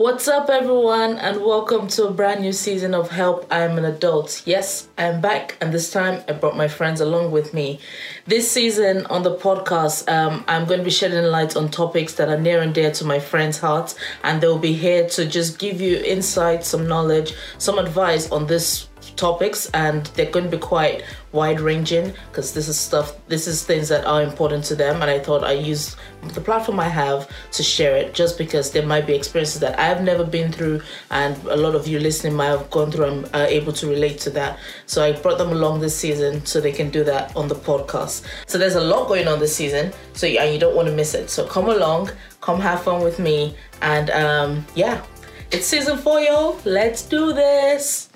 What's up, everyone, and welcome to a brand new season of Help I Am an Adult. Yes, I am back, and this time I brought my friends along with me. This season on the podcast, um, I'm going to be shedding light on topics that are near and dear to my friends' hearts, and they'll be here to just give you insight, some knowledge, some advice on this topics and they're going to be quite wide ranging because this is stuff this is things that are important to them and i thought i use the platform i have to share it just because there might be experiences that i've never been through and a lot of you listening might have gone through and are able to relate to that. So i brought them along this season so they can do that on the podcast. So there's a lot going on this season so and you don't want to miss it. So come along come have fun with me and um, yeah. It's season four y'all. Let's do this